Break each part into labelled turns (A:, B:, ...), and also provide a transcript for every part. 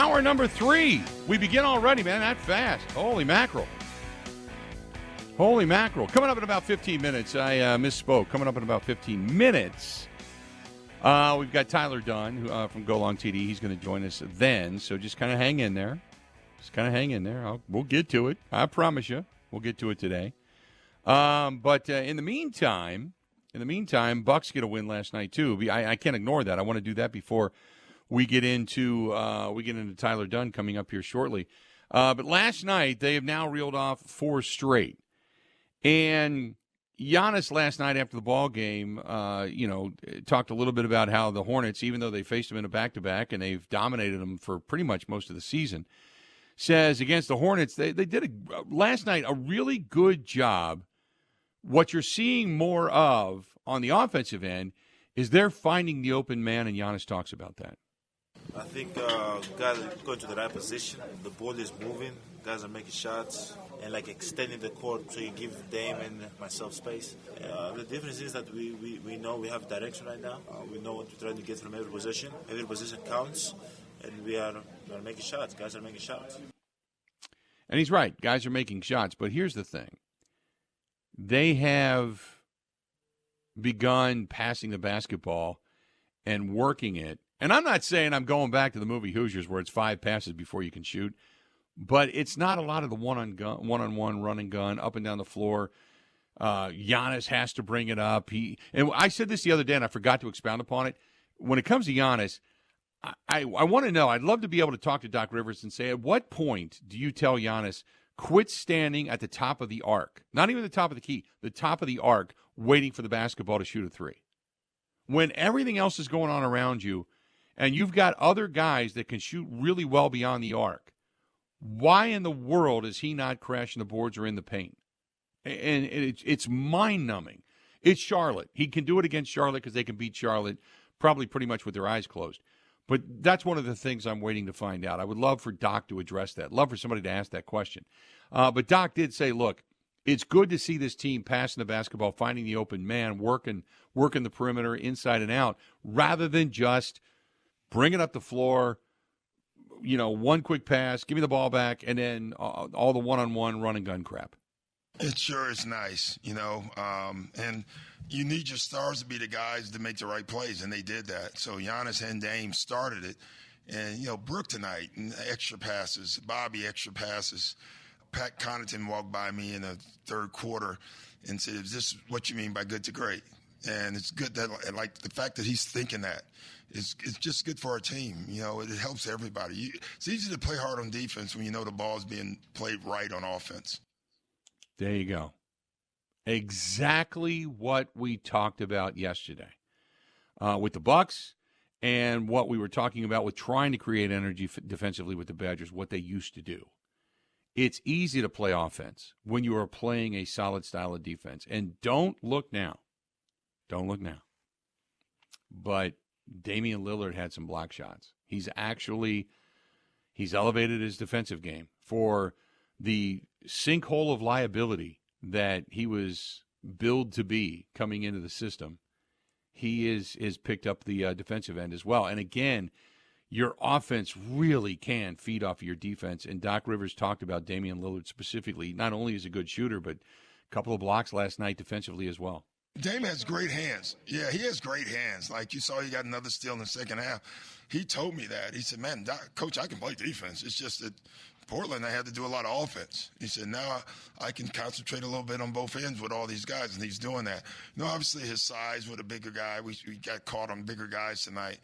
A: Hour number three. We begin already, man. That fast. Holy mackerel. Holy mackerel. Coming up in about 15 minutes. I uh, misspoke. Coming up in about 15 minutes. Uh, we've got Tyler Dunne who, uh, from Go Long TD. He's going to join us then. So just kind of hang in there. Just kind of hang in there. I'll, we'll get to it. I promise you. We'll get to it today. Um, but uh, in the meantime, in the meantime, Bucks get a win last night too. I, I can't ignore that. I want to do that before we get into uh, we get into Tyler Dunne coming up here shortly. Uh, but last night they have now reeled off four straight, and Giannis last night after the ball game, uh, you know, talked a little bit about how the Hornets, even though they faced them in a back to back and they've dominated them for pretty much most of the season, says against the Hornets they they did a, last night a really good job. What you're seeing more of on the offensive end is they're finding the open man, and Giannis talks about that.
B: I think uh, guys are going to the right position. The ball is moving. Guys are making shots and like extending the court so you give Dame and myself space. Uh, the difference is that we, we, we know we have direction right now. Uh, we know what we're trying to get from every position. Every position counts, and we are, we are making shots. Guys are making shots.
A: And he's right. Guys are making shots. But here's the thing they have begun passing the basketball and working it and I'm not saying I'm going back to the movie Hoosiers where it's five passes before you can shoot, but it's not a lot of the one on gun, one on one run and gun up and down the floor. Uh, Giannis has to bring it up. He and I said this the other day, and I forgot to expound upon it. When it comes to Giannis, I, I, I want to know. I'd love to be able to talk to Doc Rivers and say, at what point do you tell Giannis quit standing at the top of the arc, not even the top of the key, the top of the arc, waiting for the basketball to shoot a three, when everything else is going on around you? And you've got other guys that can shoot really well beyond the arc, why in the world is he not crashing the boards or in the paint? And it's, mind numbing. It's Charlotte. He can do it against Charlotte because they can beat Charlotte probably pretty much with their eyes closed. But that's one of the things I'm waiting to find out. I would love for Doc to address that. Love for somebody to ask that question. Uh, but Doc did say, look, it's good to see this team passing the basketball, finding the open man, working working the perimeter inside and out, rather than just bring it up the floor, you know, one quick pass, give me the ball back, and then all the one-on-one run and gun crap.
C: It sure is nice, you know, um, and you need your stars to be the guys to make the right plays, and they did that. So Giannis and Dame started it, and you know, Brook tonight, extra passes, Bobby extra passes. Pat Connaughton walked by me in the third quarter and said, "Is this what you mean by good to great?" And it's good that, like, the fact that he's thinking that it's, it's just good for our team. You know, it, helps everybody. You, it's easy to play hard on defense when you know the ball's being played right on offense.
A: There you go. Exactly what we talked about yesterday uh, with the Bucks, and what we were talking about with trying to create energy f- defensively with the Badgers. What they used to do. It's easy to play offense when you are playing a solid style of defense. And don't look now. Don't look now. But Damian Lillard had some block shots. He's actually he's elevated his defensive game for the sinkhole of liability that he was billed to be coming into the system. He is is picked up the uh, defensive end as well. And again, your offense really can feed off of your defense. And Doc Rivers talked about Damian Lillard specifically. Not only is a good shooter, but a couple of blocks last night defensively as well.
C: Dame has great hands. Yeah, he has great hands. Like you saw, he got another steal in the second half. He told me that. He said, "Man, Doc, coach, I can play defense. It's just that Portland, I had to do a lot of offense." He said, "Now I can concentrate a little bit on both ends with all these guys," and he's doing that. You know, obviously his size with a bigger guy. We, we got caught on bigger guys tonight.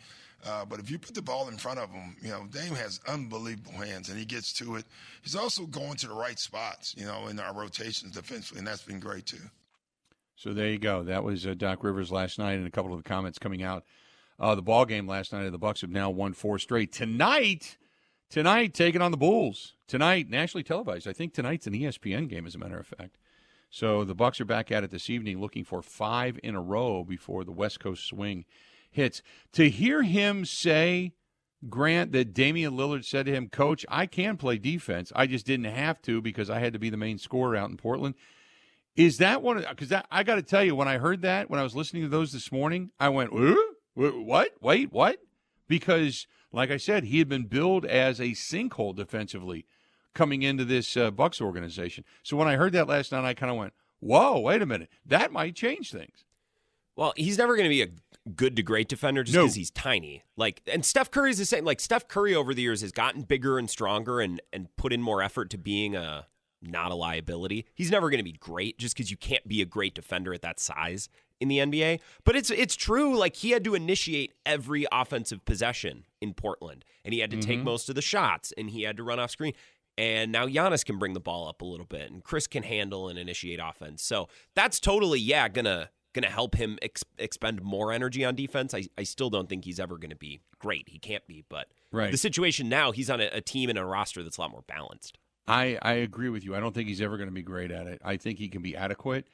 C: Uh, but if you put the ball in front of him, you know, Dame has unbelievable hands and he gets to it. He's also going to the right spots, you know, in our rotations defensively, and that's been great too.
A: So there you go. That was uh, Doc Rivers last night, and a couple of the comments coming out. Uh, the ball game last night. The Bucks have now won four straight. Tonight, tonight taking on the Bulls. Tonight, nationally televised. I think tonight's an ESPN game, as a matter of fact. So the Bucks are back at it this evening, looking for five in a row before the West Coast swing hits. To hear him say, Grant, that Damian Lillard said to him, "Coach, I can play defense. I just didn't have to because I had to be the main scorer out in Portland." Is that one? Because I got to tell you, when I heard that, when I was listening to those this morning, I went, what? Wait, what? Because like I said, he had been billed as a sinkhole defensively coming into this uh, Bucks organization. So when I heard that last night, I kind of went, "Whoa, wait a minute, that might change things."
D: Well, he's never going to be a good to great defender just because
A: No.
D: he's tiny. Like, and Steph Curry's the same. Like Steph Curry over the years has gotten bigger and stronger and and put in more effort to being a not a liability. He's never going to be great just because you can't be a great defender at that size in the NBA. But it's it's true. Like he had to initiate every offensive possession in Portland, and he had to take mm-hmm. most of the shots, and he had to run off screen. And now Giannis can bring the ball up a little bit, and Khris can handle and initiate offense. So that's totally yeah gonna gonna help him ex- expend more energy on defense. I, I still don't think he's ever gonna be great. He can't be, but
A: Right.
D: the situation now he's on a, a team and a roster that's a lot more balanced.
A: I, I agree with you. I don't think he's ever going to be great at it. I think he can be adequate.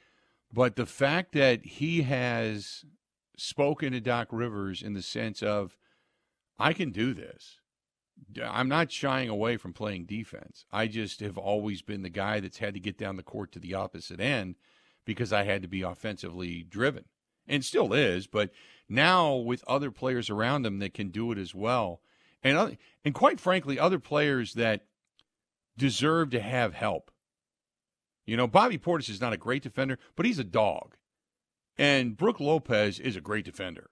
A: But the fact that he has spoken to Doc Rivers in the sense of, I can do this. I'm not shying away from playing defense. I just have always been the guy that's had to get down the court to the opposite end because I had to be offensively driven and still is. But now with other players around him that can do it as well, and and quite frankly, other players that deserve to have help. You know, Bobby Portis is not a great defender, but he's a dog. And Brook Lopez is a great defender.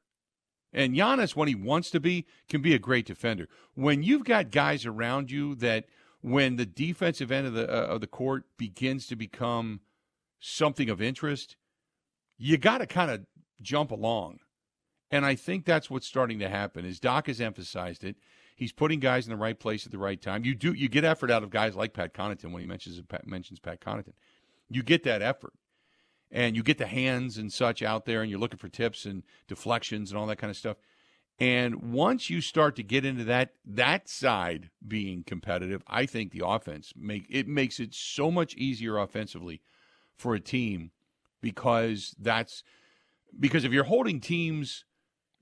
A: And Giannis, when he wants to be, can be a great defender. When you've got guys around you that, when the defensive end of the uh, of the court begins to become something of interest, you got to kind of jump along. And I think that's what's starting to happen. Is Doc has emphasized it. He's putting guys in the right place at the right time. You do you get effort out of guys like Pat Connaughton when he mentions Pat, mentions Pat Connaughton. You get that effort, and you get the hands and such out there, and you're looking for tips and deflections and all that kind of stuff. And once you start to get into that that side being competitive, I think the offense make it makes it so much easier offensively for a team because that's because if you're holding teams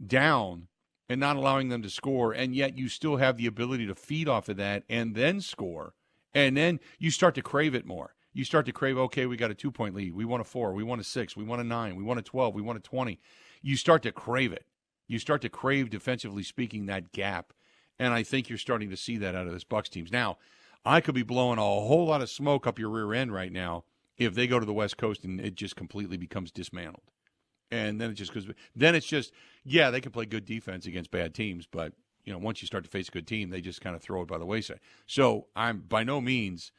A: down and not allowing them to score, and yet you still have the ability to feed off of that and then score, and then you start to crave it more. You start to crave, okay, we got a two point lead. We want a four. We want a six. We want a nine. We want a 12. We want a 20. You start to crave it. You start to crave, defensively speaking, that gap. And I think you're starting to see that out of this Bucks teams. Now, I could be blowing a whole lot of smoke up your rear end right now if they go to the West Coast and it just completely becomes dismantled and then it just goes. Then it's just yeah, they can play good defense against bad teams, but you know once you start to face a good team, they just kind of throw it by the wayside. So I'm by no means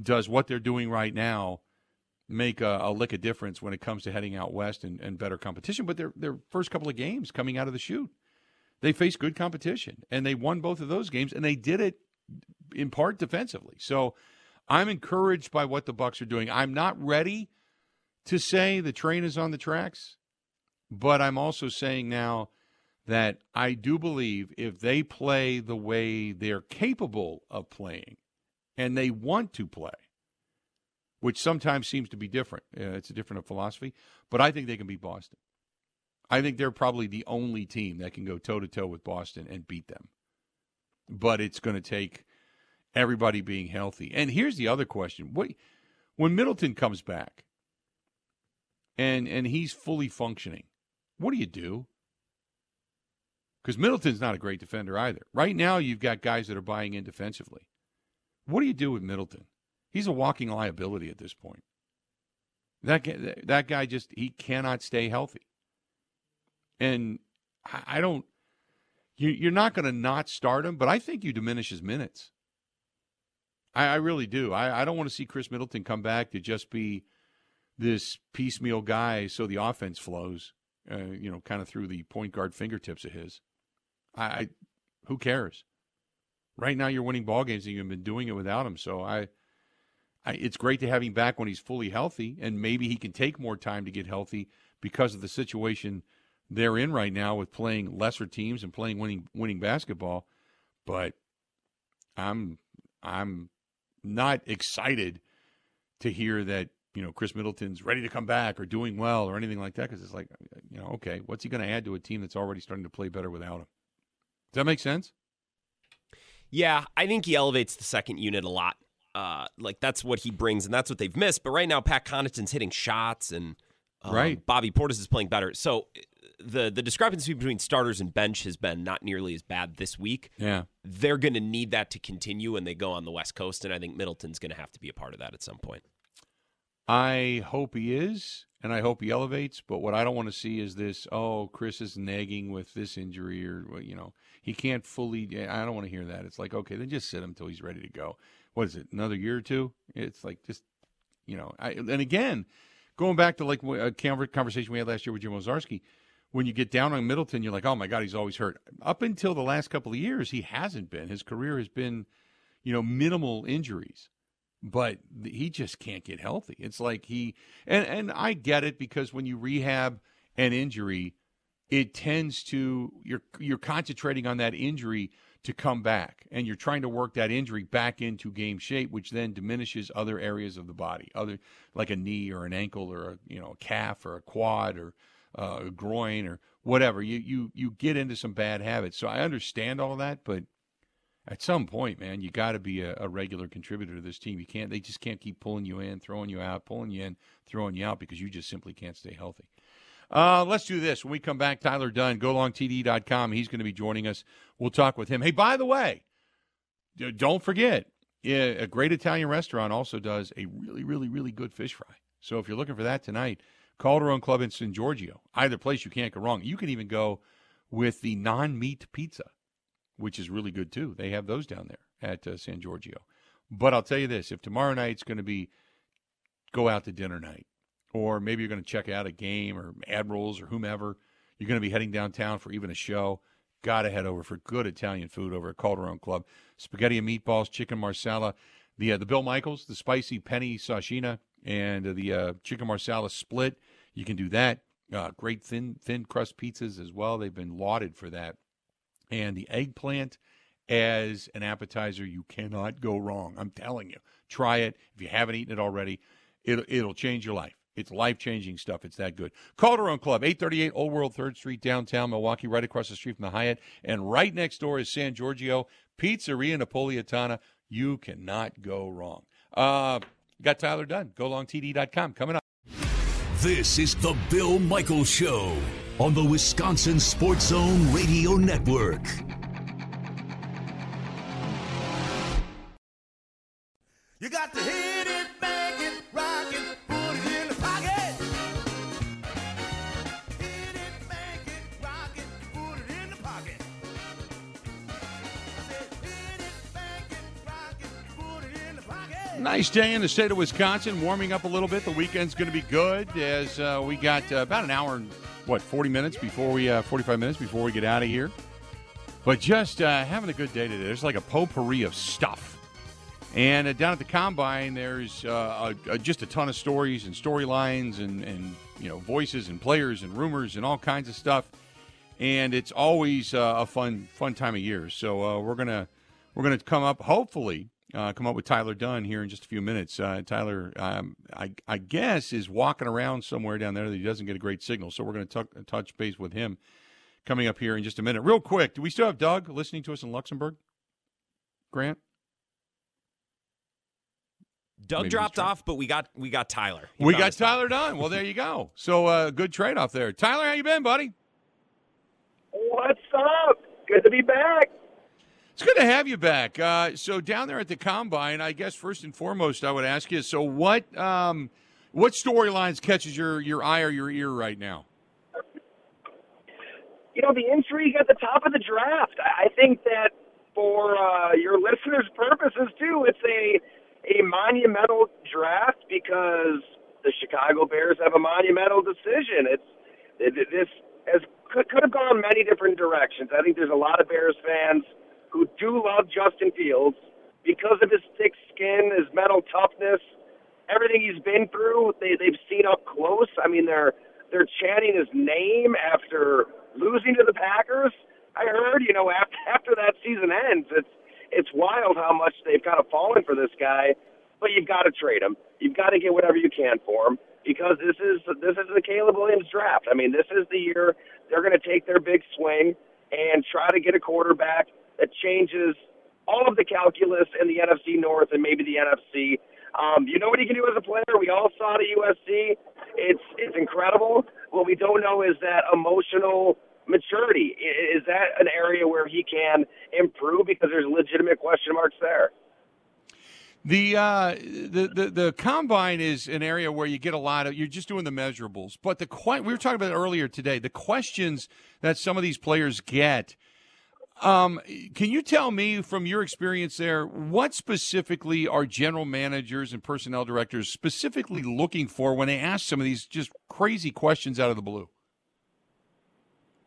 A: does what they're doing right now make a, a lick of difference when it comes to heading out west and, and better competition. But their their first couple of games coming out of the chute, they faced good competition and they won both of those games, and they did it in part defensively. So I'm encouraged by what the Bucks are doing. I'm not ready to say the train is on the tracks. But I'm also saying now that I do believe if they play the way they're capable of playing and they want to play, which sometimes seems to be different, uh, it's a different philosophy, but I think they can beat Boston. I think they're probably the only team that can go toe to toe with Boston and beat them. But it's going to take everybody being healthy. And here's the other question: what when Middleton comes back and and he's fully functioning, what do you do? Because Middleton's not a great defender either. Right now, you've got guys that are buying in defensively. What do you do with Middleton? He's a walking liability at this point. That guy, that guy just he cannot stay healthy, and I don't. You, you're not going to not start him, but I think you diminish his minutes. I, I really do. I, I don't want to see Khris Middleton come back to just be this piecemeal guy so the offense flows, uh, you know, kind of through the point guard fingertips of his. I, I who cares? Right now, you're winning ball games, and you've been doing it without him. So I, I, it's great to have him back when he's fully healthy, and maybe he can take more time to get healthy because of the situation they're in right now with playing lesser teams and playing winning winning basketball. But I'm I'm not excited to hear that you know Khris Middleton's ready to come back or doing well or anything like that because it's like you know okay what's he going to add to a team that's already starting to play better without him? Does that make sense?
D: Yeah, I think he elevates the second unit a lot. Uh, like that's what he brings, and that's what they've missed. But right now, Pat Connaughton's hitting shots, and um,
A: Right.
D: Bobby Portis is playing better. So the the discrepancy between starters and bench has been not nearly as bad this week.
A: Yeah.
D: They're going to need that to continue when they go on the West Coast, and I think Middleton's going to have to be a part of that at some point.
A: I hope he is, and I hope he elevates. But what I don't want to see is this. Oh, Khris is nagging with this injury, or you know, he can't fully. Eh, I don't want to hear that. It's like okay, then just sit him until he's ready to go. What is it? Another year or two? It's like just you know. I, and again, going back to like a conversation we had last year with Jim Owczarski, when you get down on Middleton, you're like, oh my God, he's always hurt. Up until the last couple of years, he hasn't been. His career has been, you know, minimal injuries but he just can't get healthy. It's like he and and I get it because when you rehab an injury, it tends to you're you're concentrating on that injury to come back and you're trying to work that injury back into game shape which then diminishes other areas of the body other like a knee or an ankle or a you know a calf or a quad or uh, a groin or whatever you you you get into some bad habits so i understand all that but at some point, man, you got to be a, a, regular contributor to this team. You can't; they just can't keep pulling you in, throwing you out, pulling you in, throwing you out because you just simply can't stay healthy. Uh, let's do this. When we come back, Tyler Dunne, golongtd.com. He's going to be joining us. We'll talk with him. Hey, by the way, don't forget, a great Italian restaurant also does a really, really, really good fish fry. So if you're looking for that tonight, Calderone Club in San Giorgio. Either place you can't go wrong. You can even go with the non-meat pizza which is really good too. They have those down there at uh, San Giorgio. But I'll tell you this: if tomorrow night's going to be go out to dinner night, or maybe you're going to check out a game or Admirals or whomever, you're going to be heading downtown for even a show. Got to head over for good Italian food over at Calderone Club. Spaghetti and meatballs, chicken marsala, the uh, the Bill Michaels, the spicy penny sashina, and uh, the uh, chicken marsala split. You can do that. Uh, great thin thin crust pizzas as well. They've been lauded for that and the eggplant as an appetizer, you cannot go wrong. I'm telling you. Try it. If you haven't eaten it already, it'll, it'll change your life. It's life changing stuff. It's that good. Calderone Club, 838 Old World 3rd Street, downtown Milwaukee, right across the street from the Hyatt. And right next door is San Giorgio Pizzeria Napolitana. You cannot go wrong. Uh, got Tyler Dunne. GoLongTD.com coming up.
E: This is the Bill Michaels Show on the Wisconsin Sports Zone Radio Network.
F: You got to hit it, bang it, rock it, put it in the pocket. Hit it, bang it, rock it, put it in the pocket.
A: Nice day in the state of Wisconsin, warming up a little bit. The weekend's going to be good as uh, we got uh, about an hour and what 40 minutes before we uh, 45 minutes before we get out of here? But just uh, having a good day today. There's like a potpourri of stuff. And uh, down at the combine there's uh, a, just a ton of stories and storylines and, and you know voices and players and rumors and all kinds of stuff. And it's always uh, a fun fun time of year. So uh, we're gonna we're gonna come up hopefully uh, come up with Tyler Dunne here in just a few minutes. Uh, Tyler, um, I, I, guess, is walking around somewhere down there that he doesn't get a great signal. So we're going to touch base with him coming up here in just a minute. Real quick, do we still have Doug listening to us in Luxembourg? Grant?
D: Doug Maybe dropped off, but we got we got Tyler.
A: He we got Tyler Dunne. Well, there you go. So uh, good trade off there. Tyler, how you been, buddy?
G: What's up? Good to be back.
A: It's good to have you back. Uh, so down there at the combine, I guess first and foremost, I would ask you. So what um, what storylines catches your your eye or your ear right now?
G: You know, the intrigue at the top of the draft. I think that for uh, your listeners' purposes too, it's a a monumental draft because the Chicago Bears have a monumental decision. It's it, this has could, could have gone many different directions. I think there's a lot of Bears fans who do love Justin Fields because of his thick skin, his mental toughness, everything he's been through. They they've seen up close. I mean, they're they're chanting his name after losing to the Packers. I heard, you know, after after that season ends, it's it's wild how much they've kind of fallen for this guy. But you've got to trade him. You've got to get whatever you can for him because this is this is the Caleb Williams draft. I mean, this is the year they're going to take their big swing and try to get a quarterback that changes all of the calculus in the NFC North and maybe the NFC. Um, you know what he can do as a player? We all saw at USC. It's it's incredible. What we don't know is that emotional maturity. Is that an area where he can improve? Because there's legitimate question marks there.
A: The, uh, the the the combine is an area where you get a lot of you're just doing the measurables, but the we were talking about earlier today. The questions that some of these players get. Um, can you tell me from your experience there what specifically are general managers and personnel directors specifically looking for when they ask some of these just crazy questions out of the blue?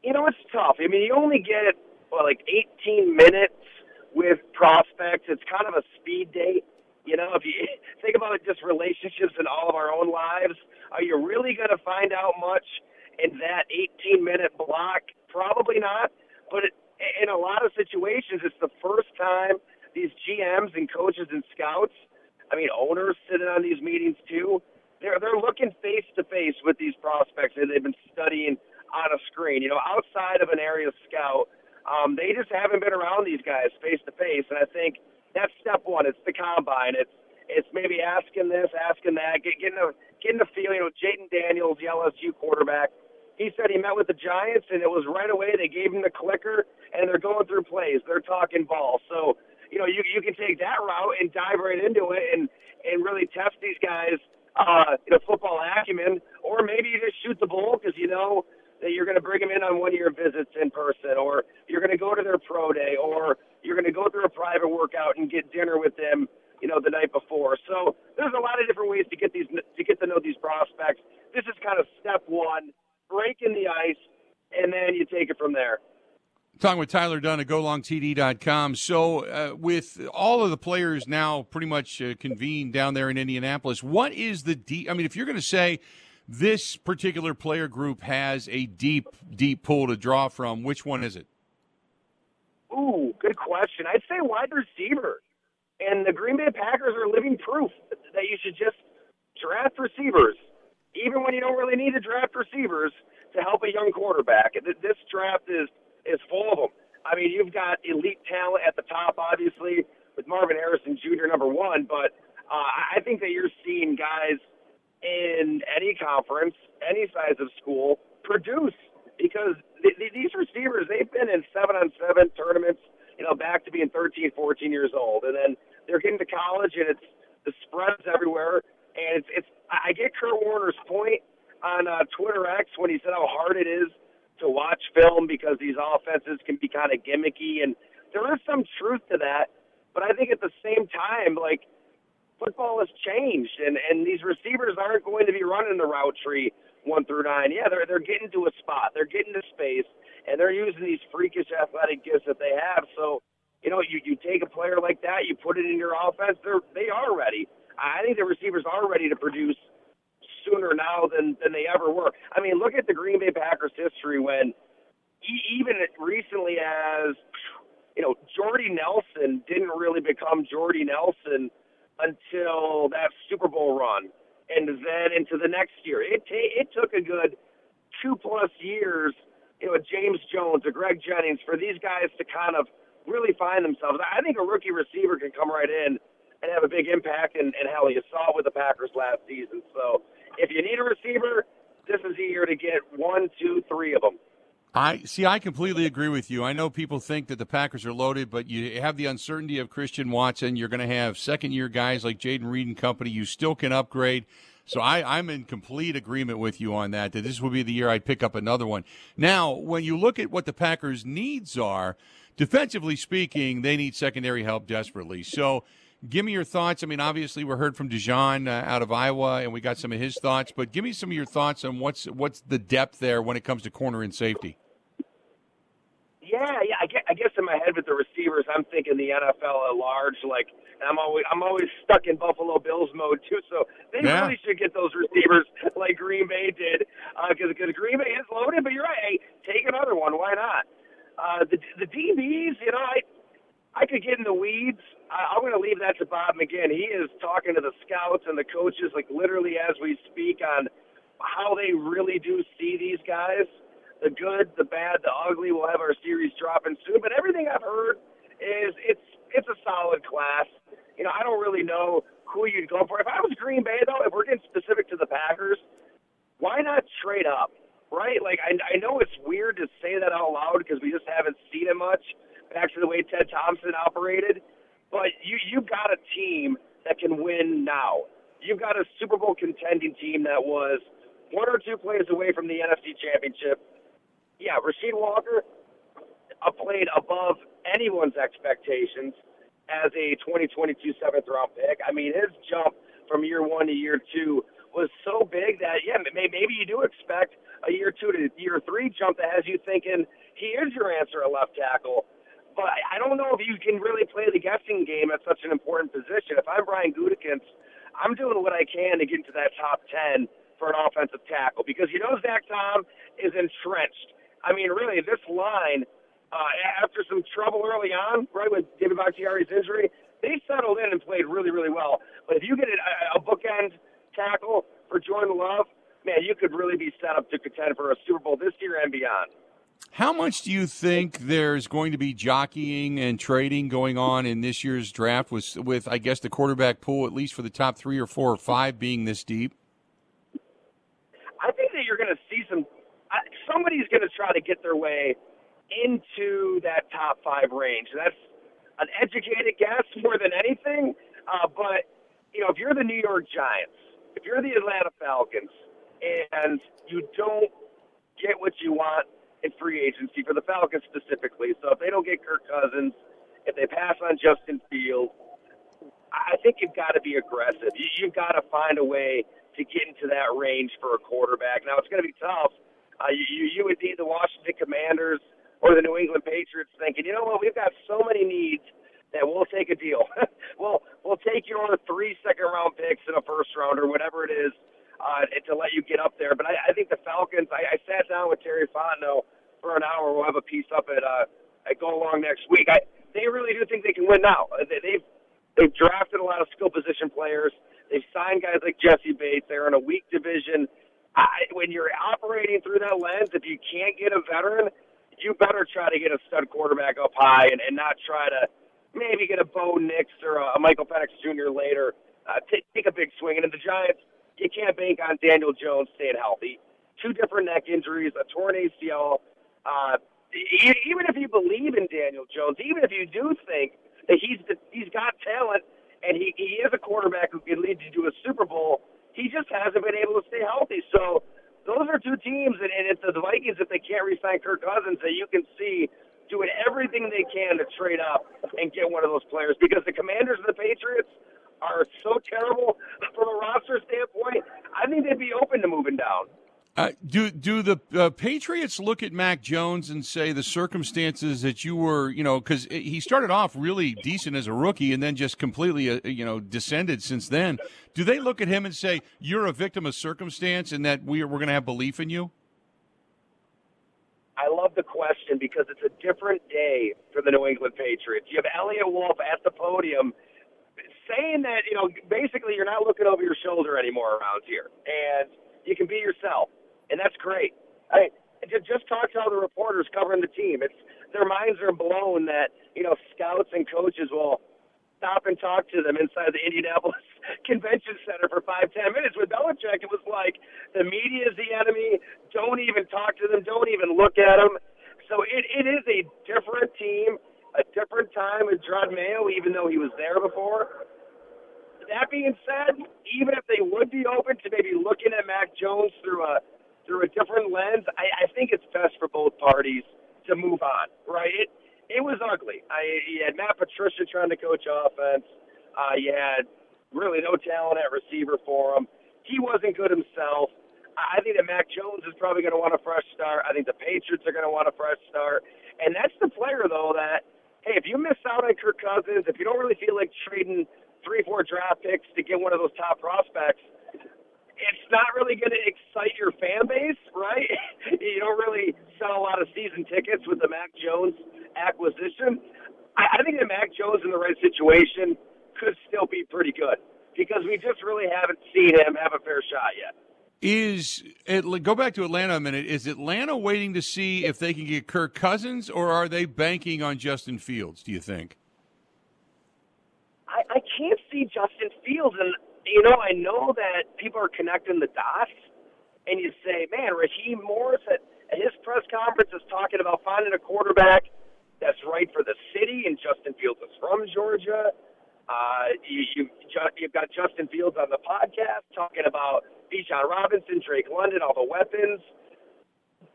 G: You know, it's tough. I mean, you only get well, like 18 minutes with prospects. It's kind of a speed date. You know, if you think about it, just relationships in all of our own lives, are you really going to find out much in that 18 minute block? Probably not. But it, in a lot of situations, it's the first time these GMs and coaches and scouts, I mean, owners sitting on these meetings too. They're they're looking face to face with these prospects that they've been studying on a screen. You know, outside of an area scout, um, they just haven't been around these guys face to face. And I think that's step one. It's the combine. It's it's maybe asking this, asking that, get, getting a getting a feeling. You know, Jayden Daniels, the LSU quarterback, he said he met with the Giants, and it was right away. They gave him the clicker, and they're going through plays. They're talking ball. So you know, you you can take that route and dive right into it, and and really test these guys. Uh, you know, football acumen, or maybe you just shoot the bull because you know that you're going to bring them in on one of your visits in person, or you're going to go to their pro day, or you're going to go through a private workout and get dinner with them, you know, the night before. So there's a lot of different ways to get these to get to know these prospects. This is kind of step one, breaking the ice, and then you take it from there.
A: Talking with Tyler Dunne at GoLongTD.com. So, uh, with all of the players now pretty much uh, convened down there in Indianapolis, what is the deep? I mean, if you're going to say this particular player group has a deep, deep pool to draw from, which one is it?
G: Ooh, good question. I'd say wide receiver. And the Green Bay Packers are living proof that you should just draft receivers, even when you don't really need to draft receivers to help a young quarterback. This draft is is full of them. I mean, you've got elite talent at the top, obviously, with Marvin Harrison Jr. number one, but uh, I think that you're seeing guys in any conference, any size of school, produce because th- th- these receivers they've been in seven on seven tournaments, you know, back to being 13, 14 years old, and then they're getting to college, and it's the spreads everywhere, and it's it's. I get Kurt Warner's point on uh, Twitter X when he said how hard it is to watch film because these offenses can be kind of gimmicky, and there is some truth to that. But I think at the same time, like football has changed, and and these receivers aren't going to be running the route tree one through nine. Yeah, they're they're getting to a spot, they're getting to space, and they're using these freakish athletic gifts that they have. So, you know, you you take a player like that, you put it in your offense, they're they are ready. I think the receivers are ready to produce sooner now than than they ever were. I mean, look at the Green Bay Packers history when even recently as you know, Jordy Nelson didn't really become Jordy Nelson until that Super Bowl run and then into the next year. It t- it took a good two plus years, you know, James Jones or Greg Jennings for these guys to kind of really find themselves. I think a rookie receiver can come right in and have a big impact, and, and hell, you saw it with the Packers last season. So if you need a receiver, this is the year to get one, two, three of them.
A: I see. I completely agree with you. I know people think that the Packers are loaded, but you have the uncertainty of Christian Watson. You're going to have second-year guys like Jayden Reed and company. You still can upgrade. So I, I'm in complete agreement with you on that. That this will be the year I'd pick up another one. Now, when you look at what the Packers' needs are, defensively speaking, they need secondary help desperately. So give me your thoughts. I mean, obviously, we heard from DeJean uh, out of Iowa, and we got some of his thoughts. But give me some of your thoughts on what's what's the depth there when it comes to corner and safety.
G: Yeah, yeah. I guess, I guess in my head with the receivers, I'm thinking the NFL at large. Like, I'm always I'm always stuck in Buffalo Bills mode too. So they
A: Yeah.
G: really should get those receivers like Green Bay did, because because Green Bay is loaded. But you're right. Hey, take another one. Why not? Uh, the the DBs, you know, I I could get in the weeds. I, I'm going to leave that to Bob McGinn. He is talking to the scouts and the coaches, like literally as we speak, on how they really do see these guys. The good, the bad, the ugly. We'll have our series dropping soon. But everything I've heard is it's it's a solid class. You know, I don't really know who you'd go for. If I was Green Bay, though, if we're getting specific to the Packers, why not trade up? Right? Like I, I know it's weird to say that out loud because we just haven't seen it much back to the way Ted Thompson operated. But you you got a team that can win now. You've got a Super Bowl contending team that was one or two plays away from the NFC Championship. Yeah, Rasheed Walker played above anyone's expectations as a 2022 seventh round pick. I mean, his jump from year one to year two was so big that yeah, maybe you do expect a year two to year three jump that has you thinking he is your answer at left tackle. But I don't know if you can really play the guessing game at such an important position. If I'm Brian Gutekunst, I'm doing what I can to get into that top ten for an offensive tackle because you know Zach Tom is entrenched. I mean, really, this line uh, after some trouble early on, right with David Bakhtiari's injury, they settled in and played really, really well. But if you get a, a bookend tackle for Jordan Love, man, you could really be set up to contend for a Super Bowl this year and beyond.
A: How much do you think there's going to be jockeying and trading going on in this year's draft with, with I guess, the quarterback pool, at least for the top three or four or five, being this deep?
G: I think that you're going to see some. Somebody's going to try to get their way into that top five range. That's an educated guess more than anything. Uh, but you know, if you're the New York Giants, if you're the Atlanta Falcons, and you don't get what you want in free agency for the Falcons specifically. So if they don't get Kirk Cousins, if they pass on Justin Fields, I think you've got to be aggressive. You, you've got to find a way to get into that range for a quarterback. Now it's going to be tough. Uh, you you would need the Washington Commanders or the New England Patriots thinking, you know what, we've got so many needs that we'll take a deal. we'll we'll take you on three second round picks in a first round or whatever it is uh, to let you get up there. But I, I think the Falcons. I, I sat down with Terry Fontenot for an hour. We'll have a piece up at uh, at Go Long next week. I they really do think they can win now. They, they've they've drafted a lot of skill position players. They've signed guys like Jessie Bates. They're in a weak division. I, when you're operating through that lens, if you can't get a veteran, you better try to get a stud quarterback up high and, and not try to maybe get a Bo Nix or a Michael Penix Jr. later. Uh, take, take a big swing. And the Giants, you can't bank on Daniel Jones staying healthy. Two different neck injuries, a torn ACL. Uh, even if you believe in Daniel Jones, even if you do think that he's he's got talent and he, he is a quarterback who can lead you to a Super Bowl, he just hasn't been able to stay healthy. So those are two teams, and, and it's the Vikings if they can't re-sign Kirk Cousins that you can see doing everything they can to trade up and get one of those players because the Commanders and the Patriots are so terrible from a roster standpoint. I think they'd be open to moving down.
A: Uh, do do the uh, Patriots look at Mac Jones and say the circumstances that you were, you know, because he started off really decent as a rookie and then just completely, uh, you know, descended since then. Do they look at him and say you're a victim of circumstance and that we are, we're going to have belief in you?
G: I love the question because it's a different day for the New England Patriots. You have Eliot Wolf at the podium saying that you know basically you're not looking over your shoulder anymore around here, and you can be yourself, and that's great. I just talk to all the reporters covering the team. It's their minds are blown that you know scouts and coaches will stop and talk to them inside the Indianapolis Convention Center for five ten minutes. With Belichick, it was like the media is the enemy. Don't even talk to them. Don't even look at them. So it, it is a different team, a different time with Jerod Mayo, even though he was there before that being said, even if they would be open to maybe looking at Mac Jones through a through a different lens, I, I think it's best for both parties to move on. Right? It it was ugly. I you had Matt Patricia trying to coach offense. Uh, you had really no talent at receiver for him. He wasn't good himself. I think that Mac Jones is probably going to want a fresh start. I think the Patriots are going to want a fresh start. And that's the player, though, that, hey, if you miss out on Kirk Cousins, if you don't really feel like trading three, four draft picks to get one of those top prospects, it's not really going to excite your fan base, right? you don't really sell a lot of season tickets with the Mac Jones acquisition. I, I think that Mac Jones in the right situation could still be pretty good because we just really haven't seen him have a fair shot yet.
A: Is it, go back to Atlanta a minute? Is Atlanta waiting to see if they can get Kirk Cousins, or are they banking on Justin Fields? Do you think?
G: I, I see Justin Fields, and you know, I know that people are connecting the dots, and you say, man, Raheem Morris at, his press conference is talking about finding a quarterback that's right for the city, and Justin Fields is from Georgia. Uh, you, you, you've got Justin Fields on the podcast talking about Bijan Robinson, Drake London, all the weapons.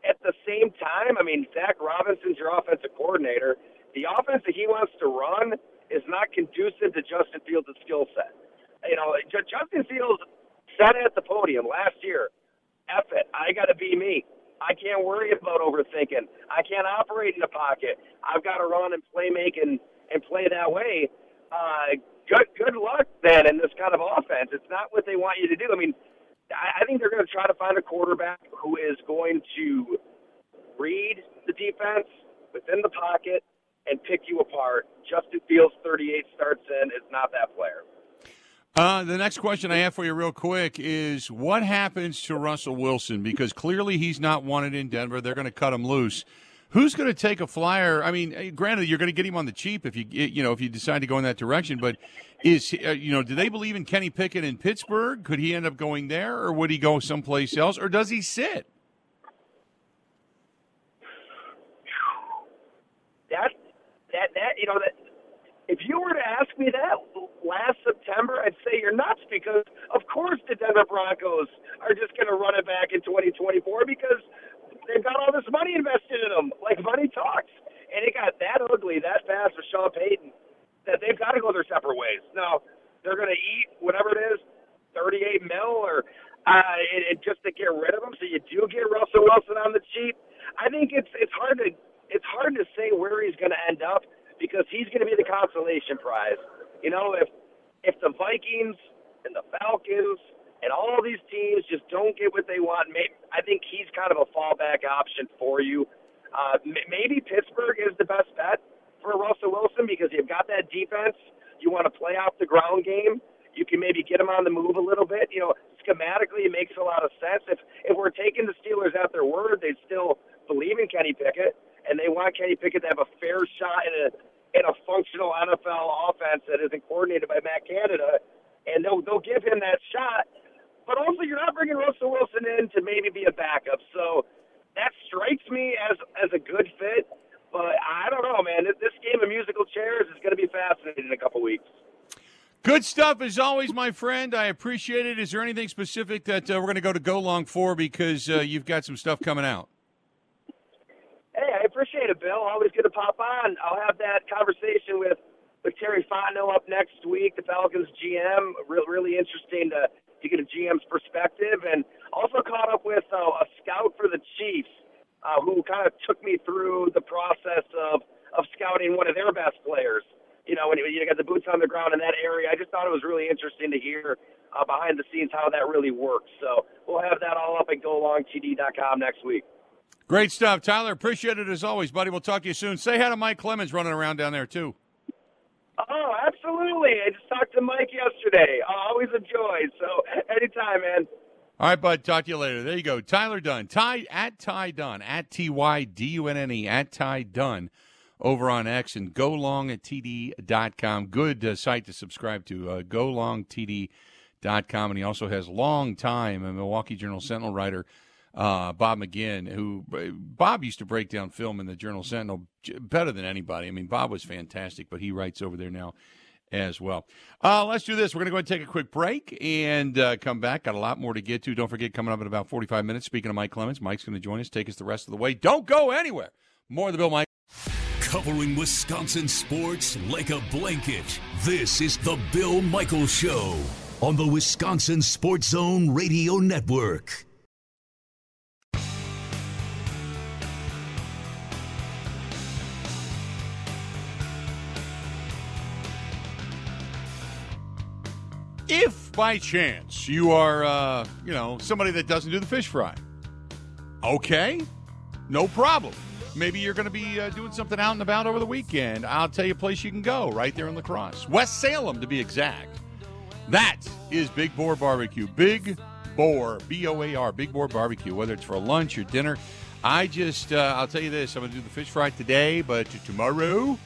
G: At the same time, I mean, Zac Robinson's your offensive coordinator. The offense that he wants to run is not conducive to Justin Fields' skill set. You know, Justin Fields said at the podium last year, F it, I got to be me. I can't worry about overthinking. I can't operate in the pocket. I've got to run and play make and, and play that way. Uh, good good luck then in this kind of offense. It's not what they want you to do. I mean, I, I think they're going to try to find a quarterback who is going to read the defense within the pocket and pick you apart. Justin Fields, 38 starts in, is not that player.
A: Uh, the next question I have for you, real quick, is what happens to Russell Wilson? Because clearly he's not wanted in Denver. They're going to cut him loose. Who's going to take a flyer? I mean, eh, granted, you're going to get him on the cheap if you eh, you know if you decide to go in that direction. But is uh, you know, do they believe in Kenny Pickett in Pittsburgh? Could he end up going there, or would he go someplace else, or does he sit?
G: That that that you know that if you were to ask me that last September, I'd say you're nuts because, of course, the Denver Broncos are just going to run it back in 2024 because they've got all this money invested in them, like money talks. And it got that ugly that fast with Sean Payton that they've got to go their separate ways. Now, they're going to eat whatever it is, 38 mil or uh, and, and just to get rid of him. So you do get Russell Wilson on the cheap. I think it's it's hard to it's hard to say where he's going to end up because he's going to be the consolation prize. You know, if if the Vikings and the Falcons and all these teams just don't get what they want, maybe, I think he's kind of a fallback option for you. Uh, maybe Pittsburgh is the best bet for Russell Wilson because you've got that defense. You want to play off the ground game. You can maybe get him on the move a little bit. You know, schematically, it makes a lot of sense. If if we're taking the Steelers at their word, they still believe in Kenny Pickett and they want Kenny Pickett to have a fair shot in a in a functional NFL offense that isn't coordinated by Matt Canada, and they'll they'll give him that shot. But also, you're not bringing Russell Wilson in to maybe be a backup, so that strikes me as as a good fit. But I don't know, man. This game of musical chairs is going to be fascinating in a couple weeks.
A: Good stuff as always, my friend. I appreciate it. Is there anything specific that uh, we're going to go to Go Long for because uh, you've got some stuff coming out?
G: It, Bill. Always good to pop on. I'll have that conversation with with Terry Fontenot up next week, the Falcons GM. Real, really interesting to to get a GM's perspective, and also caught up with uh, a scout for the Chiefs uh, who kind of took me through the process of of scouting one of their best players. You know, when you got the boots on the ground in that area, I just thought it was really interesting to hear uh, behind the scenes how that really works. So we'll have that all up at golongtd.com next week.
A: Great stuff, Tyler. Appreciate it as always, buddy. We'll talk to you soon. Say hi to Mike Clemens running around down there too.
G: Oh, absolutely. I just talked to Mike yesterday. Always a joy. So anytime, man.
A: All right, bud. Talk to you later. There you go. Tyler Dunne. Ty at Ty Dunne at T Y D U N N E at Ty Dunne over on X and golongtd.com. Good uh, site to subscribe to. Uh, golongtd.com. And he also has long time a Milwaukee Journal Sentinel writer uh, Bob McGinn, who Bob used to break down film in the Journal Sentinel better than anybody. I mean, Bob was fantastic, but he writes over there now as well. Uh, let's do this. We're going to go and take a quick break and uh, come back. Got a lot more to get to. Don't forget, coming up in about 45 minutes, speaking of Mike Clemens, Mike's going to join us, take us the rest of the way. Don't go anywhere. More of the Bill Mike.
E: Covering Wisconsin sports like a blanket. This is the Bill Michaels Show on the Wisconsin Sports Zone Radio Network.
A: If by chance you are, uh, you know, somebody that doesn't do the fish fry, okay, no problem. Maybe you're going to be uh, doing something out and about over the weekend. I'll tell you a place you can go right there in La Crosse, West Salem to be exact. That is Big Boar Barbecue. Big Boar, B O A R, Big Boar Barbecue. Whether it's for lunch or dinner, I just, uh, I'll tell you this: I'm going to do the fish fry today, but tomorrow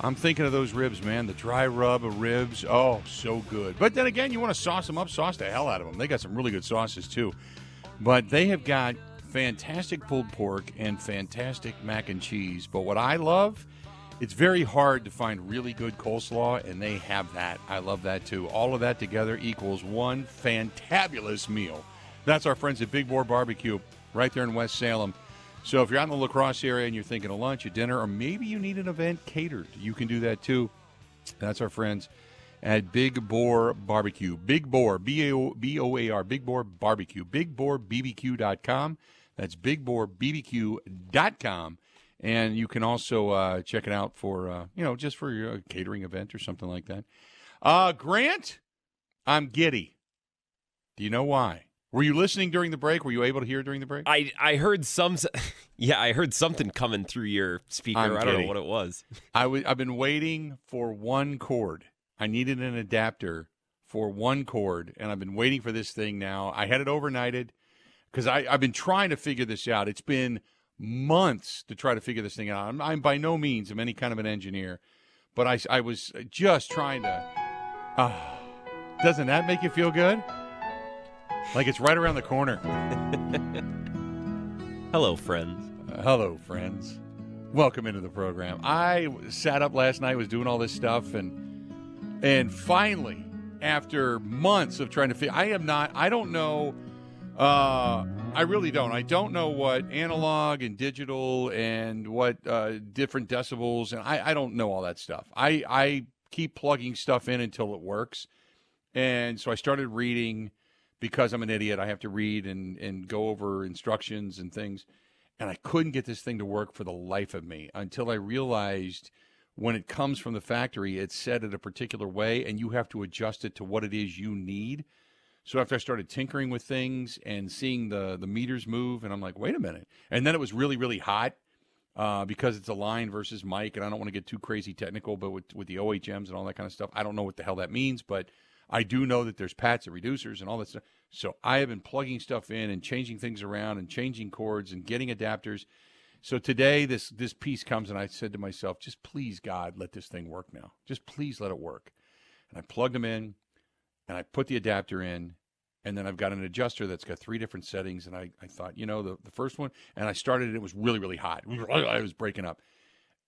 A: I'm thinking of those ribs, man. The dry rub of ribs. Oh, so good. But then again, you want to sauce them up, sauce the hell out of them. They got some really good sauces, too. But they have got fantastic pulled pork and fantastic mac and cheese. But what I love, it's very hard to find really good coleslaw, and they have that. I love that too. All of that together equals one fantabulous meal. That's our friends at Big Boar Barbecue right there in West Salem. So if you're out in the La Crosse area and you're thinking of lunch, a dinner, or maybe you need an event catered, you can do that too. That's our friends at Big Boar Barbecue. Big Boar, B O B O A R, Big Boar Barbecue. BigBoarBBQ.com. That's BigBoarBBQ.com. And you can also uh, check it out for, uh, you know, just for your catering event or something like that. Uh, Grant, I'm giddy. Do you know why? Were you listening during the break? Were you able to hear during the break?
D: I I heard some. Yeah, I heard something coming through your speaker.
A: I'm
D: I don't know what it was.
A: I w- I've been waiting for one cord. I needed an adapter for one cord, and I've been waiting for this thing now. I had it overnighted because I've been trying to figure this out. It's been months to try to figure this thing out. I'm, I'm by no means am any kind of an engineer, but I, I was just trying to. Ah, doesn't that make you feel good? Like it's right around the corner.
D: Hello, friends.
A: Uh, hello, friends. Welcome into the program. I sat up last night, was doing all this stuff, and and finally, after months of trying to figure, I am not. I don't know. Uh, I really don't. I don't know what analog and digital and what uh, different decibels, and I, I don't know all that stuff. I I keep plugging stuff in until it works, and so I started reading because I'm an idiot. I have to read and and go over instructions and things and I couldn't get this thing to work for the life of me until I realized when it comes from the factory, it's set in a particular way, and you have to adjust it to what it is you need. So after I started tinkering with things and seeing the the meters move, and I'm like, wait a minute, and then it was really really hot uh, because it's a line versus mic, and I don't want to get too crazy technical, but with with the OHMs and all that kind of stuff, I don't know what the hell that means, but I do know that there's pats and reducers and all that stuff. So I have been plugging stuff in and changing things around and changing cords and getting adapters. So today this this piece comes and I said to myself, just please God, let this thing work now. Just please let it work. And I plugged them in and I put the adapter in and then I've got an adjuster that's got three different settings and I, I thought, you know, the, the first one and I started it, it was really, really hot. I was breaking up.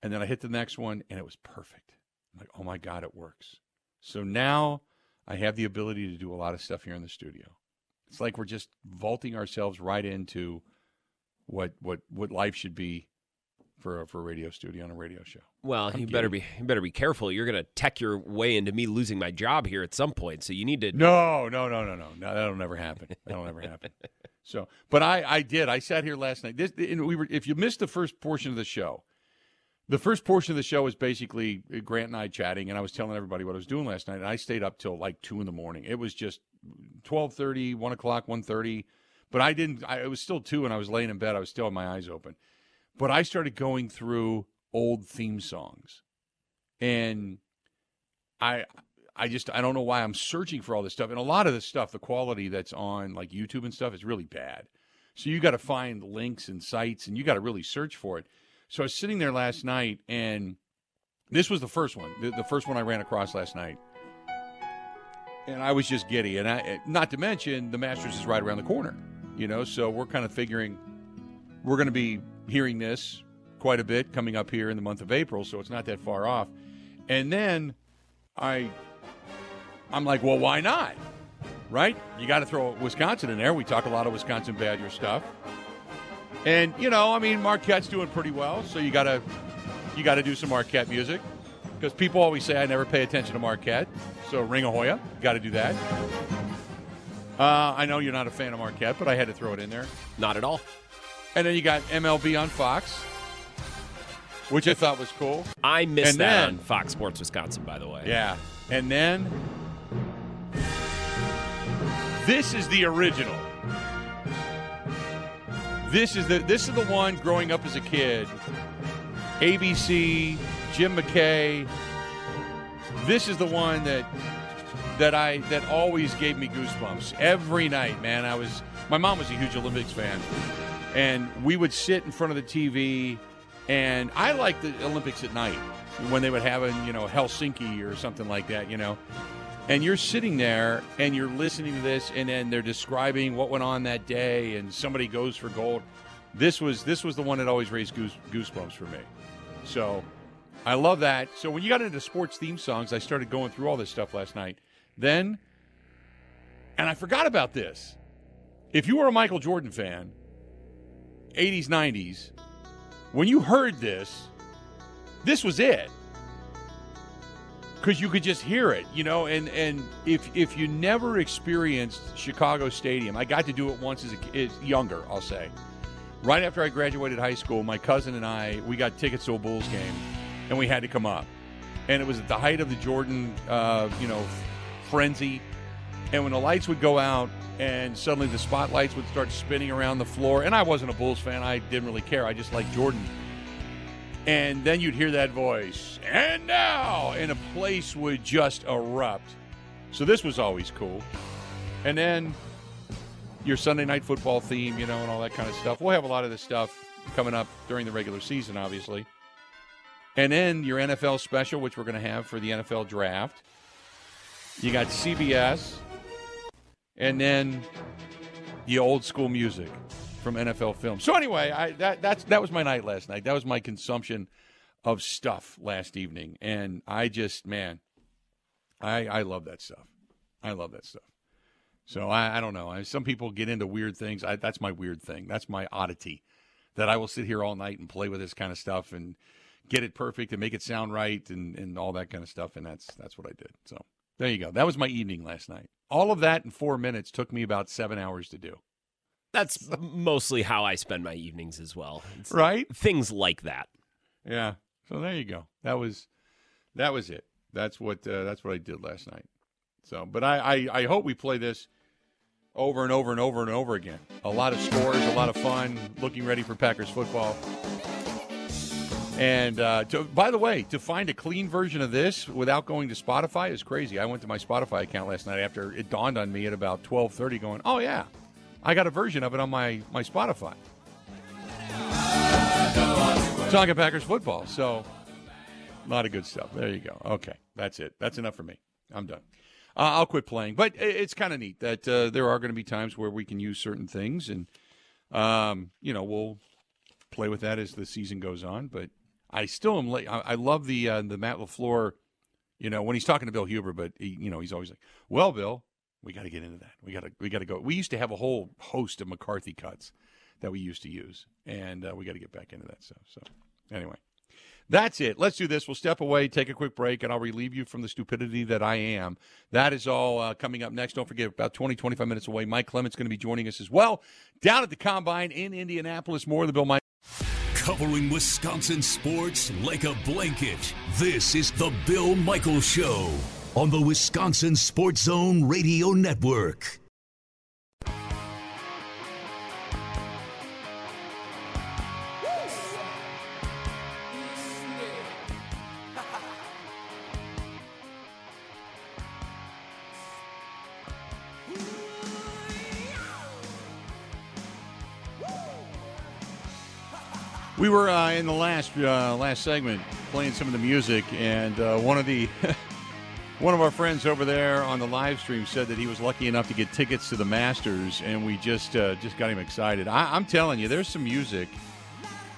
A: And then I hit the next one and it was perfect. I'm like, oh my God, it works. So now I have the ability to do a lot of stuff here in the studio. It's like we're just vaulting ourselves right into what what what life should be for a, for a radio studio and a radio show.
D: Well,
A: I'm
D: you better be you better be careful. You're gonna tech your way into me losing my job here at some point. So you need to.
A: No, no, no, no, no, no. That'll never happen. That'll never happen. So, but I I did. I sat here last night. This and we were. If you missed the first portion of the show, the first portion of the show was basically Grant and I chatting, and I was telling everybody what I was doing last night. And I stayed up till like two in the morning. It was just 12:30, 1 o'clock, 1.30. But I didn't. I, it was still two, and I was laying in bed. I was still my eyes open. But I started going through old theme songs, and I I just I don't know why I'm searching for all this stuff. And a lot of this stuff, the quality that's on like YouTube and stuff is really bad. So you got to find links and sites and you got to really search for it. So I was sitting there last night and this was the first one, the, the first one I ran across last night. And I was just giddy. And I, eh, not to mention, the Masters is right around the corner, you know. So we're kind of figuring we're going to be hearing this quite a bit coming up here in the month of April. So it's not that far off. And then I I'm like, well, why not? Right? You got to throw Wisconsin in there. We talk a lot of Wisconsin Badger stuff, and you know, I mean, Marquette's doing pretty well, so you got to you got to do some Marquette music because people always say I never pay attention to Marquette. So Ring Out Ahoya, got to do that. Uh, I know you're not a fan of Marquette, but I had to throw it in there.
D: Not at all.
A: And then you got MLB on Fox, which I thought was cool.
D: I missed
A: And
D: that
A: then-
D: on Fox Sports Wisconsin, by the way.
A: Yeah. And then this is the original. This is the this is the one growing up as a kid. ABC, Jim McKay. This is the one that that I that always gave me goosebumps every night, man. I was my mom was a huge Olympics fan. And we would sit in front of the TV and I liked the Olympics at night when they would have in, you know, Helsinki or something like that, you know. And you're sitting there and you're listening to this, and then they're describing what went on that day, and somebody goes for gold. This was this was the one that always raised goose, goosebumps for me. So I love that. So when you got into sports theme songs, I started going through all this stuff last night. Then, and I forgot about this. If you were a Michael Jordan fan, 80s, 90s, when you heard this, this was it. Because you could just hear it, you know, and, and if if you never experienced Chicago Stadium, I got to do it once as a younger, I'll say. Right after I graduated high school, my cousin and I we got tickets to a Bulls game, and we had to come up, and it was at the height of the Jordan, uh, you know, frenzy, and when the lights would go out and suddenly the spotlights would start spinning around the floor, and I wasn't a Bulls fan, I didn't really care, I just liked Jordan. And then you'd hear that voice, and now, and a place would just erupt. So this was always cool. And then your Sunday night football theme, you know, and all that kind of stuff. We'll have a lot of this stuff coming up during the regular season, obviously. And then your NFL special, which we're going to have for the NFL draft. You got CBS, and then the old school music from NFL film. So anyway, I that that's that was my night last night. That was my consumption of stuff last evening, and I just man, I I love that stuff. I love that stuff. So I, I don't know. I, some people get into weird things. I, that's my weird thing. That's my oddity. That I will sit here all night and play with this kind of stuff and get it perfect and make it sound right and, and all that kind of stuff. And that's that's what I did. So there you go. That was my evening last night. All of that in four minutes took me about seven hours to do.
D: That's mostly how I spend my evenings as well. It's
A: Right?
D: Things like that.
A: Yeah. So there you go. That was that was it. That's what uh, that's what I did last night. So, but I, I I hope we play this over and over and over and over again. A lot of scores, a lot of fun. Looking ready for Packers football. And uh, to, by the way, to find a clean version of this without going to Spotify is crazy. I went to my Spotify account last night after it dawned on me at about twelve thirty, going, "Oh yeah, I got a version of it on my my Spotify." Talking Packers football, so a lot of good stuff. There you go. Okay, that's it. That's enough for me. I'm done. Uh, I'll quit playing, but it's kind of neat that uh, there are going to be times where we can use certain things, and um, you know we'll play with that as the season goes on. But I still am. Like, I, I love the uh, the Matt LaFleur. You know when he's talking to Bill Huber, but he, you know he's always like, "Well, Bill, we got to get into that. We got to we got to go." We used to have a whole host of McCarthy cuts that we used to use, and uh, we got to get back into that stuff. So anyway. That's it. Let's do this. We'll step away, take a quick break, and I'll relieve you from the stupidity that I am. That is all uh, coming up next. Don't forget, about 20, 25 minutes away, Mike Clements going to be joining us as well down at the Combine in Indianapolis. More of the Bill Mike.
E: Covering Wisconsin sports like a blanket. This is the Bill Michaels Show on the Wisconsin Sports Zone Radio Network.
A: We were uh, in the last uh, last segment playing some of the music, and uh, one of the one of our friends over there on the live stream said that he was lucky enough to get tickets to the Masters, and we just uh, just got him excited. I, I'm telling you, there's some music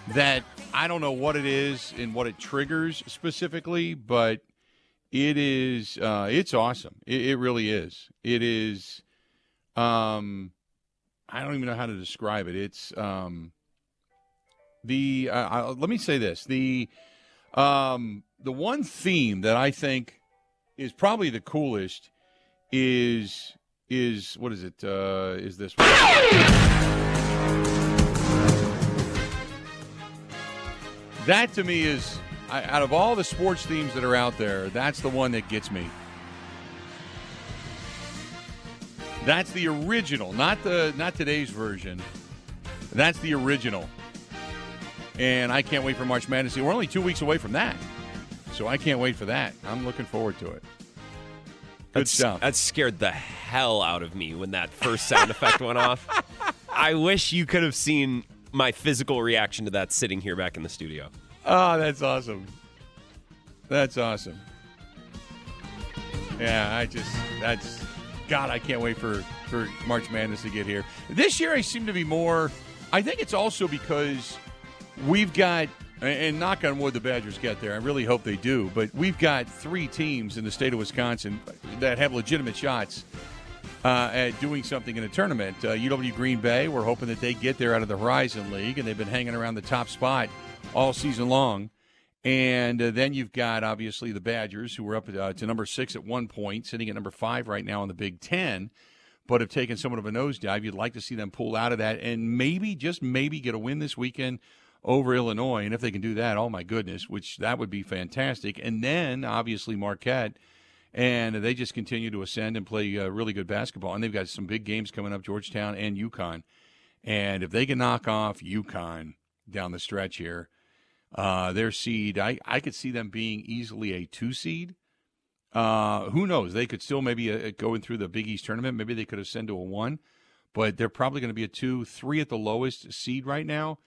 A: that I don't know what it is and what it triggers specifically, but it is uh, it's awesome. It, it really is. It is. Um, I don't even know how to describe it. It's um, the uh, uh, let me say this the um, the one theme that I think is probably the coolest is is what is it uh, is this one. That to me is I, out of all the sports themes that are out there, that's the one that gets me. That's the original, not the not today's version. That's the original. And I can't wait for March Madness. We're only two weeks away from that. So I can't wait for that. I'm looking forward to it. Good
D: That's-
A: stuff.
D: That scared the hell out of me when that first sound effect went off. I wish you could have seen my physical reaction to that sitting here back in the studio.
A: Oh, that's awesome. That's awesome. Yeah, I just that's God. I can't wait for for March Madness to get here. This year, I seem to be more. I think it's also because we've got and knock on wood, the Badgers get there. I really hope they do. But we've got three teams in the state of Wisconsin that have legitimate shots uh, at doing something in a tournament. Uh, UW Green Bay, we're hoping that they get there out of the Horizon League, and they've been hanging around the top spot all season long. And uh, then you've got obviously the Badgers, who were up uh, to number six at one point, sitting at number five right now in the Big Ten, but have taken somewhat of a nosedive. You'd like to see them pull out of that and maybe, just maybe, get a win this weekend over Illinois. And if they can do that, oh my goodness, which that would be fantastic. And then obviously Marquette. And they just continue to ascend and play uh, really good basketball. And they've got some big games coming up, Georgetown and UConn. And if they can knock off UConn down the stretch here, uh, their seed, I, I could see them being easily a two seed. Uh, who knows? They could still maybe uh, going through the Big East tournament. Maybe they could ascend to a one, but they're probably going to be a two, three at the lowest seed right now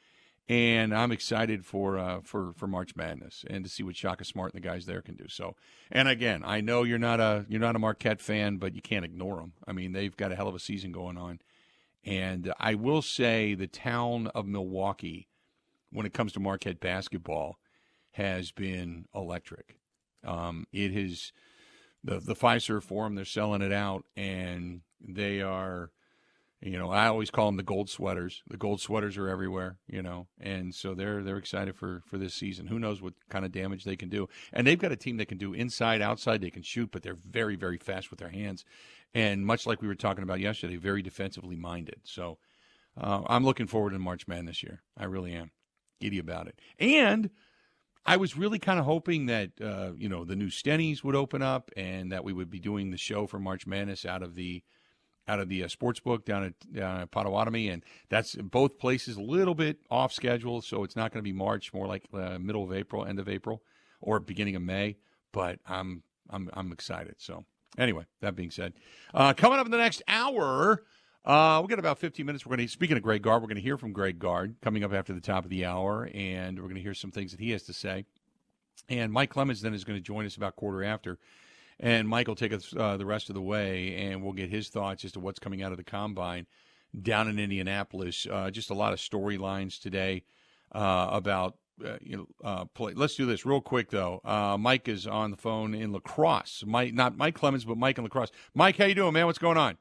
A: and I'm excited for uh, for for March Madness and to see what Shaka Smart and the guys there can do. So, and again, I know you're not a you're not a Marquette fan, but you can't ignore them. I mean, they've got a hell of a season going on, and I will say the town of Milwaukee, when it comes to Marquette basketball, has been electric. Um, it has the the Fiserv Forum. They're selling it out, and they are you know, I always call them the gold sweaters. The gold sweaters are everywhere, you know, and so they're they're excited for for this season. Who knows what kind of damage they can do? And they've got a team that can do inside, outside. They can shoot, but they're very very fast with their hands, and much like we were talking about yesterday, very defensively minded. So uh, I'm looking forward to March madness year. I really am giddy about it. And I was really kind of hoping that uh, you know the new Stennies would open up and that we would be doing the show for March Madness out of the out of the uh, sports book down at, at Potawatomi, and that's both places a little bit off schedule, so it's not going to be March, more like uh, middle of April, end of April, or beginning of May. But I'm I'm I'm excited. So anyway, that being said, uh, coming up in the next hour. Uh, we got about 15 minutes. We're going to, speaking of Greg Gard, we're going to hear from Greg Gard coming up after the top of the hour, and we're going to hear some things that he has to say. And Mike Clemens then is going to join us about quarter after and Mike will take us uh, the rest of the way, and we'll get his thoughts as to what's coming out of the combine down in Indianapolis. Uh, just a lot of storylines today uh, about. Uh, you know, uh, play. Let's do this real quick though. Uh, Mike is on the phone in La Crosse. Mike, not Mike Clemens, but Mike in La Crosse. Mike, how you doing, man? What's going on?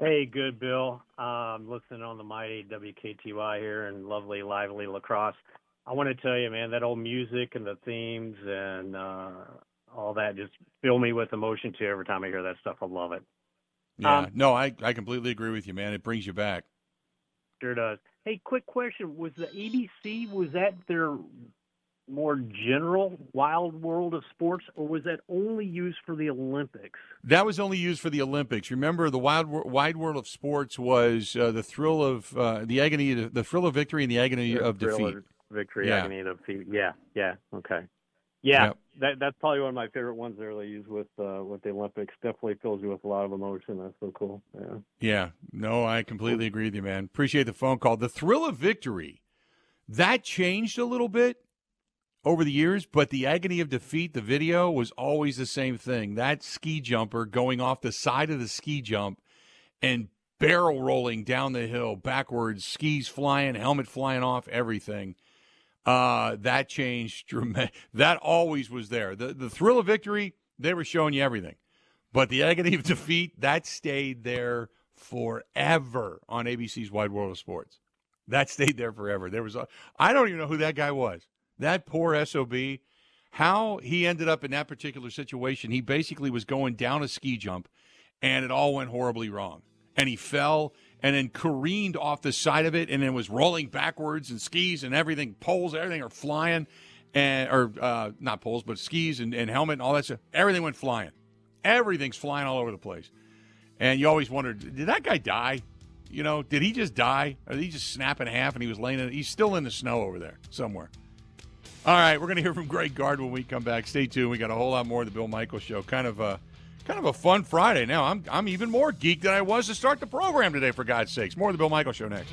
H: Hey, good, Bill. I'm um, listening on the mighty WKTY here in lovely, lively La Crosse. I want to tell you, man, that old music and the themes and uh, all that just fill me with emotion too. Every time I hear that stuff, I love it.
A: Yeah, um, no, I I completely agree with you, man. It brings you back.
H: Sure does. Hey, quick question: Was the ABC was that their more general Wild World of Sports, or was that only used for the Olympics?
A: That was only used for the Olympics. Remember, the Wild Wide World of Sports was uh, the thrill of uh, the agony, the thrill of victory, and the agony the of defeat.
H: Of victory, yeah. agony of defeat. Yeah, yeah, okay. Yeah, yep. That that's probably one of my favorite ones there they use with uh, with the Olympics. Definitely fills you with a lot of emotion. That's so cool. Yeah.
A: Yeah. No, I completely agree with you, man. Appreciate the phone call. The thrill of victory that changed a little bit over the years, but the agony of defeat, the video was always the same thing. That ski jumper going off the side of the ski jump and barrel rolling down the hill backwards, skis flying, helmet flying off, everything uh, that changed dramatic. That always was there. The the thrill of victory, they were showing you everything, but the agony of defeat that stayed there forever on ABC's Wide World of Sports. That stayed there forever. There was a, I don't even know who that guy was. That poor sob. How he ended up in that particular situation, he basically was going down a ski jump, and it all went horribly wrong, and he fell and then careened off the side of it and then was rolling backwards and skis and everything, poles, everything are flying, and or uh, not poles, but skis and, and helmet and all that stuff. Everything went flying. Everything's flying all over the place. And you always wondered, did that guy die? You know, did he just die? Or did he just snap in half and he was laying in He's still in the snow over there somewhere. All right, we're to hear from Greg Gard when we come back. Stay tuned. We got a whole lot more of the Bill Michael show. Kind of uh, kind of a fun Friday. Now I'm I'm even more geeked than I was to start the program today. For God's sakes, more of the Bill Michael Show next.